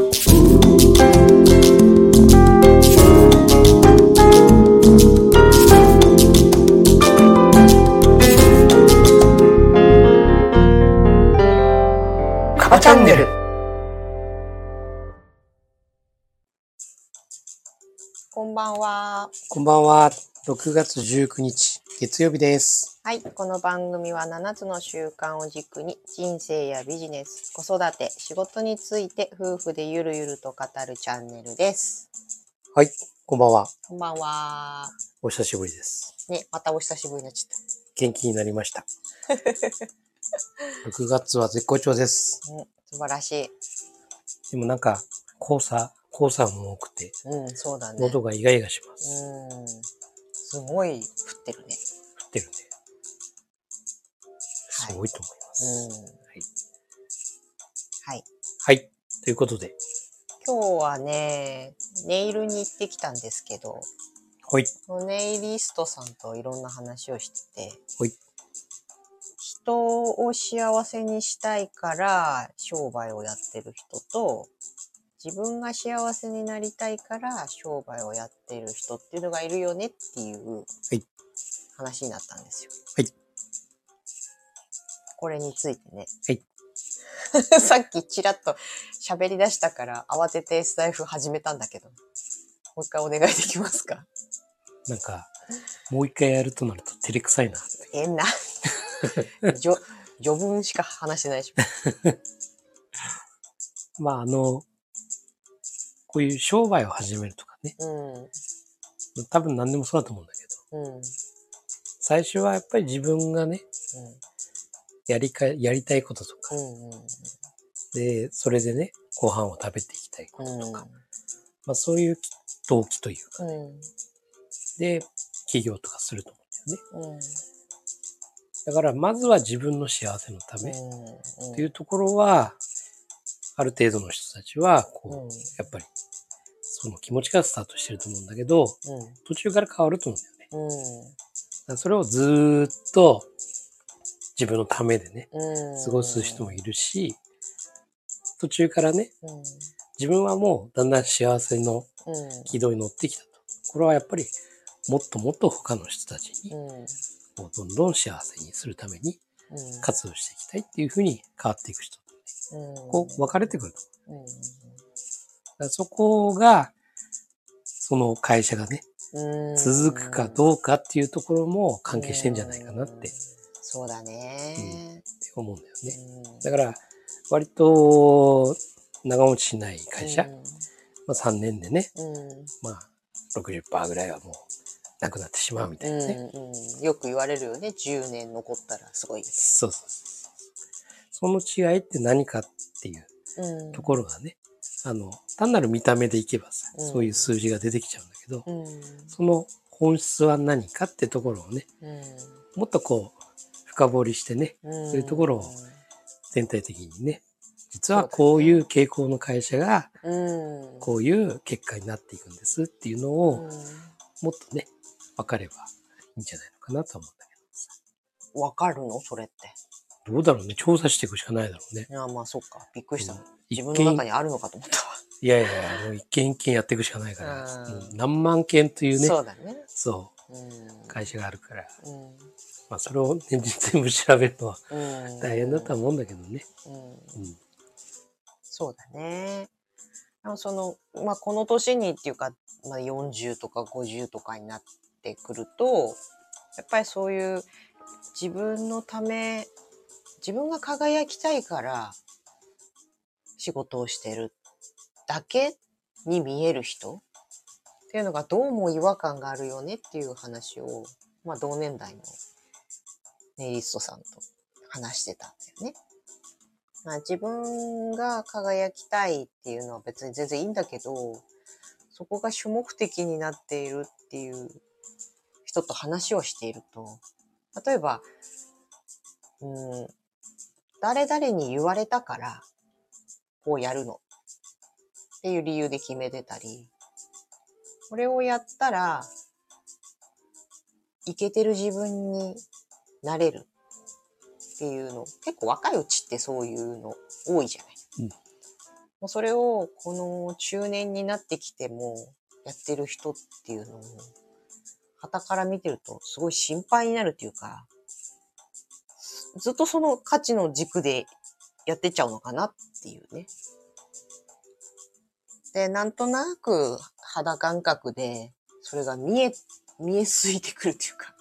カバチャンネル。こんばんは。こんばんは。6月19日、月曜日です。はい。この番組は7つの習慣を軸に人生やビジネス、子育て、仕事について夫婦でゆるゆると語るチャンネルです。はい、こんばんは。こんばんは。お久しぶりです。ね、またお久しぶりになっちゃっ元気になりました。6月は絶好調です。た。うん、素晴らしい。でもなんか、黄砂、黄砂も多くて、うん、そうだね。喉がイガイガします。うん。すごい降ってるね。降ってるんで。すごいと思います。うん。はい。はい。はい。ということで、今日はね、ネイルに行ってきたんですけど、はい。ネイリストさんといろんな話をしてて、はい。人を幸せにしたいから商売をやってる人と、自分が幸せになりたいから商売をやってる人っていうのがいるよねっていうはい話になったんですよ。はい。これについてね。はい。さっきちらっと喋り出したから慌ててスタイフ始めたんだけど、もう一回お願いできますか？なんか、もう一回やるとなると照れくさいな。えんな。序文しか話してないでしょ。まあ、あの、こういう商売を始めるとかね、うん。多分何でもそうだと思うんだけど、うん。うん。最初はやっぱり自分がね、やりか、やりたいこととか、うん。で、それでね、ご飯を食べていきたいこととか、まあそういう動機というか、うん。で、起業とかすると思うんだよね。うん。だから、まずは自分の幸せのためっうん。ていうところは、ある程度の人たちは、こう、うんやっぱり、その気持ちからスタートしてると思うんだけど、うん。途中から変わると思うんだよね。うん。だからそれをずーっと自分のためでね、うん。過ごす人もいるし、途中からね、うん。自分はもうだんだん幸せのうん。軌道に乗ってきたと。これはやっぱりもっともっと他の人たちに、うん。もうどんどん幸せにするためにうん。活動していきたいっていうふうに変わっていく人とね、うん。こう分かれてくると。うん。だからそこが、その会社がね、うん。続くかどうかっていうところも関係してんじゃないかなってうん。そうだね。思うんだよね。うんだから、割と長持ちしない会社、うんまあ、3年でね、うん。まあ60%ぐらいはもうなくなってしまうみたいなね。うんうん、よく言われるよね。10年残ったらすごいそうそうそう。その違いって何かっていうところがね、あの、単なる見た目でいけばさ、うんそういう数字が出てきちゃうんだけど、うん。その本質は何かってところをね、うん。もっとこう、深掘りしてね、うん。そういうところを全体的にね、実はこういう傾向の会社が、うん。こういう結果になっていくんですっていうのうを、んもっとね、分かればいいんじゃないのかなと思うんだけわかるの？それって。ど。どうだろうね。調査していくしかないだろうね。いや、まあそっか。びっくりした。うん自分の中にあるのかと思ったわ。いやいやいや、もう一件一件やっていくしかないから、うん何万件というね、そうだね。そううん。会社があるから、うん。まあそれを、ね、全部調べるのはうん。大変だとは思うんだけどね。うん。うん。そうだね。でもその、まあ、この年にっていうか、まあ、40とか50とかになってくると、やっぱりそういう自分のため、自分が輝きたいから仕事をしてるだけに見える人っていうのがどうも違和感があるよねっていう話を、まあ、同年代のネイリストさんと話してたんだよね。まあ、自分が輝きたいっていうのは別に全然いいんだけど、そこが主目的になっているっていう人と話をしていると、例えば、うん、誰々に言われたから、こうやるの。っていう理由で決めてたり、これをやったら、いけてる自分になれる。っていうの、結構若いうちってそういうの多いじゃない。うん。もうそれをこの中年になってきてもやってる人っていうのを、旗から見てるとすごい心配になるっていうか、ずっとその価値の軸でやってっちゃうのかなっていうね。で、なんとなく肌感覚で、それが見え、見えすいてくるっていうか、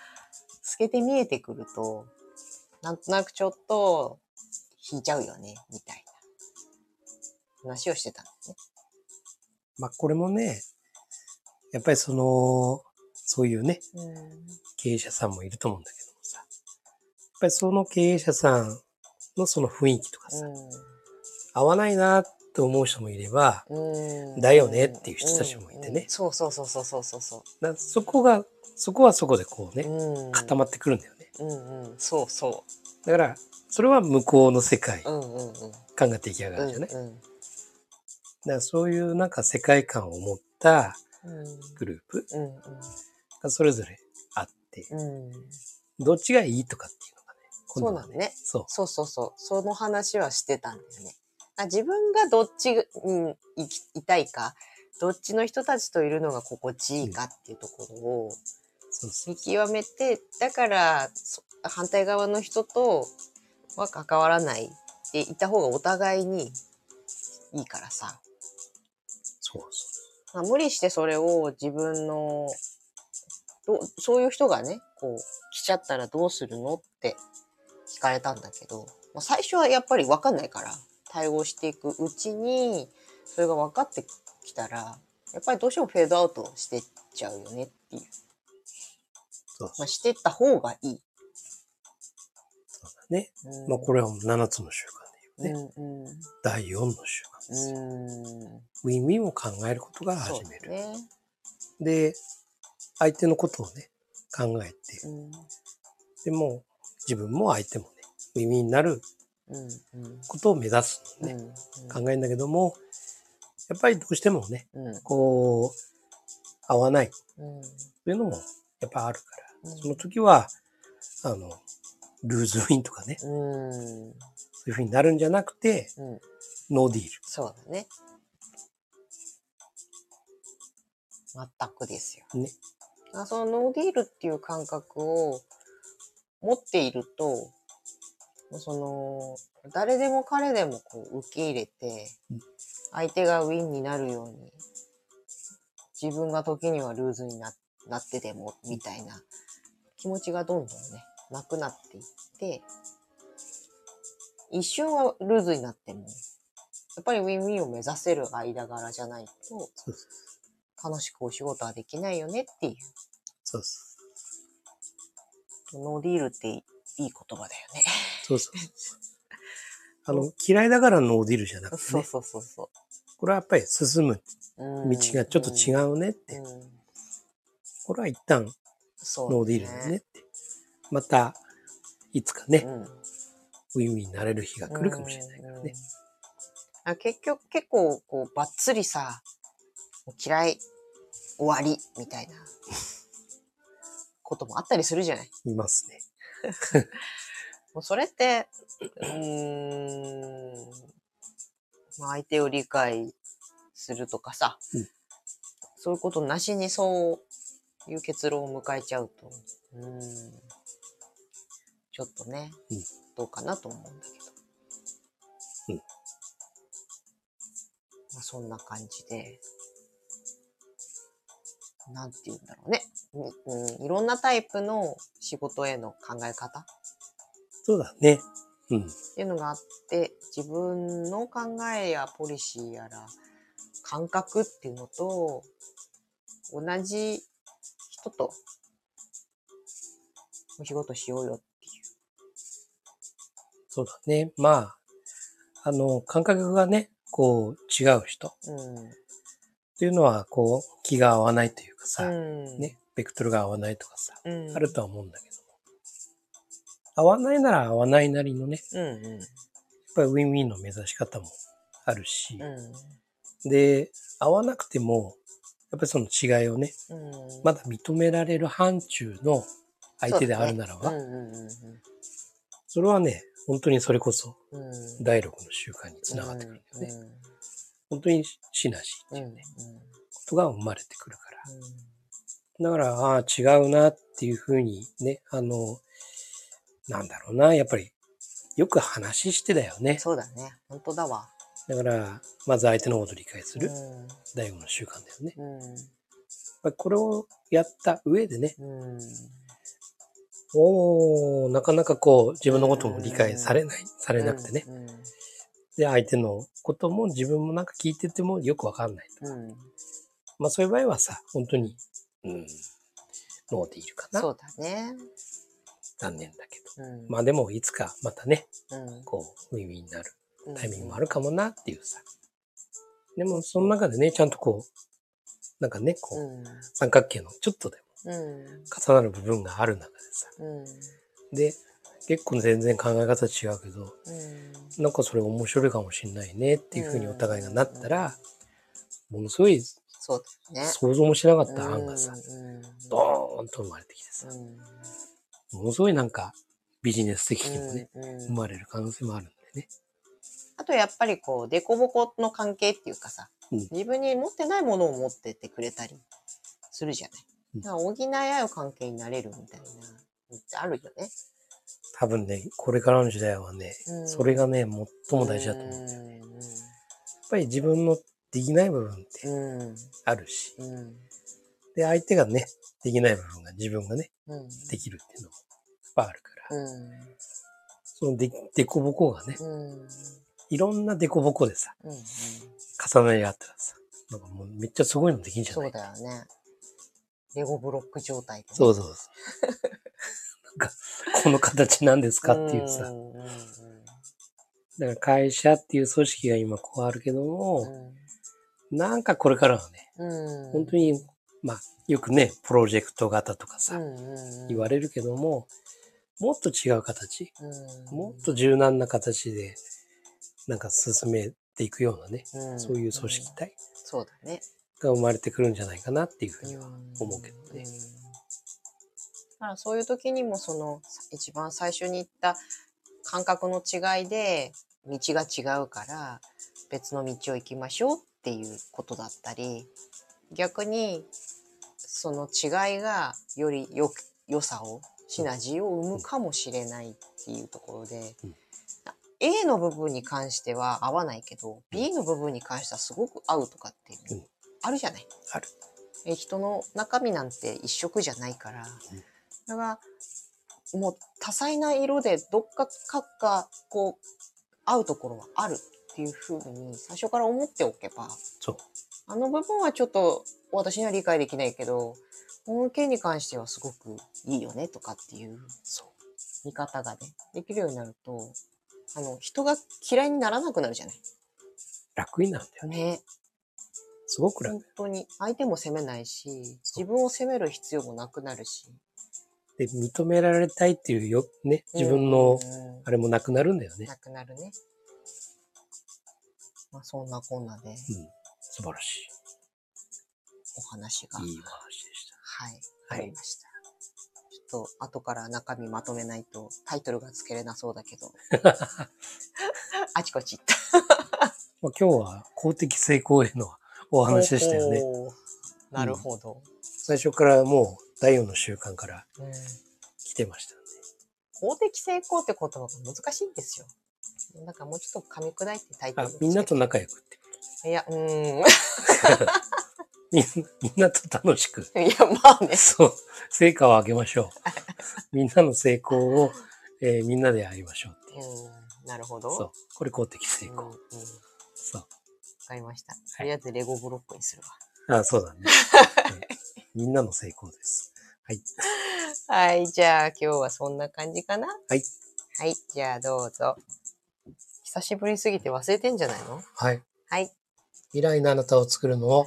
透けて見えてくると、なんとなくちょっと引いちゃうよね、みたいな話をしてたんですね。まあこれもね、やっぱりその、そういうね、うん。経営者さんもいると思うんだけどもさ。やっぱりその経営者さんのその雰囲気とかさ、合わないなって思う人もいれば、うん。だよねっていう人たちもいてねうんうんそうそうそうそうそうそうそこが、そこはそこでこうね、う。うん。固まってくるんだよね。うんうん。そうそだから、それは向こうの世界う。うんうんうん。感が出来上がるじゃない、うんだからそういうなんか世界観を持ったうん。グループうんがそれぞれあって、うん。うん。どっちがいいとかっていうそうなのね。そう。そうそうそう。その話はしてたんだよね。あ自分がどっちにいきいたいか、どっちの人たちといるのが心地いいかっていうところを見極めて、だからそ反対側の人とは関わらないでいた方がお互いにいいからさ。そうそまあ、無理してそれを自分のどそういう人がねこう来ちゃったらどうするのって聞かれたんだけど、まあ、最初はやっぱり分かんないから対応していくうちにそれが分かってきたらやっぱりどうしてもフェードアウトしてっちゃうよねっていう、そうまあ、してった方がいい。そうだね。うんまあこれはもう7つの習慣で言うね。うんうん第4の習慣ですよ。うんウィンウィンを考えることが始める。だね。で、相手のことをね、考えて、うんでも自分も相手もね、ウィンウィンになることを目指すのうね、ん考えるんだけども、やっぱりどうしてもね、うんこう、合わないうんというのもやっぱあるから、うんその時は、あの、ルーズウィンとかね、うんそういう風になるんじゃなくて、うんノーディール。そうだね。全くですよ。ね。あそのノーディールっていう感覚を持っていると、その、誰でも彼でもこう受け入れてうん、相手がウィンになるように、自分が時にはルーズにななってでも、みたいな気持ちがどんどんね、なくなっていって、一瞬はルーズになっても、やっぱりウィンウィンを目指せる間柄じゃないと、楽しくお仕事はできないよねっていう。そうそ no deal っていい言葉だよね。う。そうそう。あの、嫌いだから no deal じゃなくてね、そうそうそうそこれはやっぱり進む道がちょっと違うねって、うんこれは一旦 no deal ですね。って。また、いつかね、うん。ウィンウィンになれる日が来るかもしれないからね。あ結局、結構、こう、ばっつりさ、嫌い、終わり、みたいな、こともあったりするじゃない？いますね。もうそれって、うーん、まあ相手を理解するとかさ、うんそういうことなしにそういう結論を迎えちゃうと、うーん、ちょっとね、うんどうかなと思うんだけど。うんまあそんな感じで、なんて言うんだろうね。うんうん、いろんなタイプの仕事への考え方そうだね。うん。っていうのがあって、自分の考えやポリシーやら感覚っていうのと、同じ人とお仕事しようよっていう。そうだね。まあ、あの、感覚がね、こう、違う人っうん。ていうのは、こう、気が合わないというかさ、うん。ね、ベクトルが合わないとかさ、うん。あるとは思うんだけども。合わないなら合わないなりのね、うんうん。やっぱりウィンウィンの目指し方もあるし、うん。で、合わなくても、やっぱりその違いをね、うん。まだ認められる範疇の相手であるならば、うんうんうんうん。それはね、本当にそれこそうん。第六の習慣につながってくるんだよね。本当にシナジーって。いうね、ことが生まれてくるから。だから、ああ、違うなっていうふうにね、あの、なんだろうな、やっぱり、よく話してだよね。そうだね。本当だわ。だから、まず相手のことを理解するうん。第五の習慣だよね。うん。まあこれをやった上でね、うん。おー、なかなかこう、自分のことも理解されない、されなくてね。うん。で、相手のことも自分もなんか聞いててもよくわかんないと。うん。まあそういう場合はさ、本当に、うん、ノーでいるかな。そうだね。残念だけど。うん。まあでも、いつかまたね、うん。こう、ウィンウィンになるタイミングもある。るかもなっていうさ。でも、その中でね、ちゃんとこう、なんかね、こう、うん。三角形のちょっとでもうん。重なる部分がある中でさ。うん。で、結構全然考え方違うけど、うん。なんかそれ面白いかもしんないねっていうふうにお互いがなったら、ものすごいそうだね。想像もしなかった案がさ、うん。ドーンと生まれてきてさ、うん。ものすごいなんかビジネス的にもね、うんうん生まれる可能性もあるんでね。あとやっぱりこう、デコボコの関係っていうかさ、うん自分に持ってないものを持っててくれたりするじゃない。補い合う関係になれるみたいなのってあるよね。多分ね、これからの時代はね、うんそれがね、最も大事だと思うんだよね。やっぱり自分のできない部分ってうん。うん。あるし、うん。で、相手がね、できない部分が自分がね、うん。できるっていうのもやっぱあるから、うん。そので、でこぼこがね、うん。いろんなでこぼこでさ、うん。重なり合ったらさ、なんかもうめっちゃすごいのできんじゃない？そうだよね。レゴブロック状態で、ね。そうそうそう。この形なんですかっていうさ。だから会社っていう組織が今こうあるけども、うんなんかこれからはね、うん。本当に、まあ、よくね、プロジェクト型とかさ、言われるけども、もっと違う形、うんもっと柔軟な形で、なんか進めていくようなね、うんそういう組織体そうだね。が生まれてくるんじゃないかなっていうふうには思うけどね。うんだからそういう時にもその一番最初に言った感覚の違いで道が違うから別の道を行きましょうっていうことだったり逆にその違いがよりよ良さをシナジーを生むかもしれないっていうところで、うん A の部分に関しては合わないけど B の部分に関してはすごく合うとかっていうのうんあるじゃない？ある。え人の中身なんて一色じゃないから、だからもう多彩な色でどっかかがこう合うところはあるっていうふうに最初から思っておけばそう。あの部分はちょっと私には理解できないけどこの件に関してはすごくいいよねとかっていうそう。見方がねできるようになるとあの人が嫌いにならなくなるじゃない。楽になるんだよね。ねすごく楽本。当に相手も責めないし自分を責める必要もなくなるしで、認められたいっていうよ、ね、自分の、うんうんあれもなくなるんだよね。なくなるね。まあそんなこんなでうん。素晴らしお話が、い。いいお話でした。はい、はいありました。ちょっと後から中身まとめないとタイトルがつけれなそうだけど。あちこち行った。まあ、今日は公的成功へのお話でしたよね。なるほど。最初からもう第4の習慣からうん来てましたんで。公的成功って言葉が難しいんですよ。だからもうちょっと噛み砕いてタイトルあ、みんなと仲良くってこいや、うーん。と。みんなと楽しく。いや、まあね。そう。成果を上げましょう。みんなの成功を、えーみんなでやりましょうっていう。うん、なるほど。そう。これ公的成うん。功。うん。わそう。かりました。とりあえずレゴブロックにするあ、そうだね。うんみんなの成功です。はい。わ。はい。じゃあ今日はそんな感じかな？はい。はい。じゃあどうぞ。久しぶりすぎて忘れてんじゃないの？はい。はい。未来のあなたを作るのを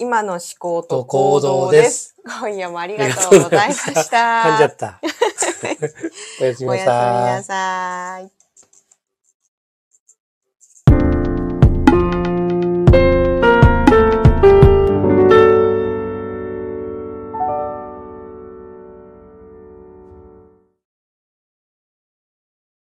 今の思考とと行行動で。すす。今夜もありがとうございました。噛んじゃった。おやすみおやすみなさいな。さい。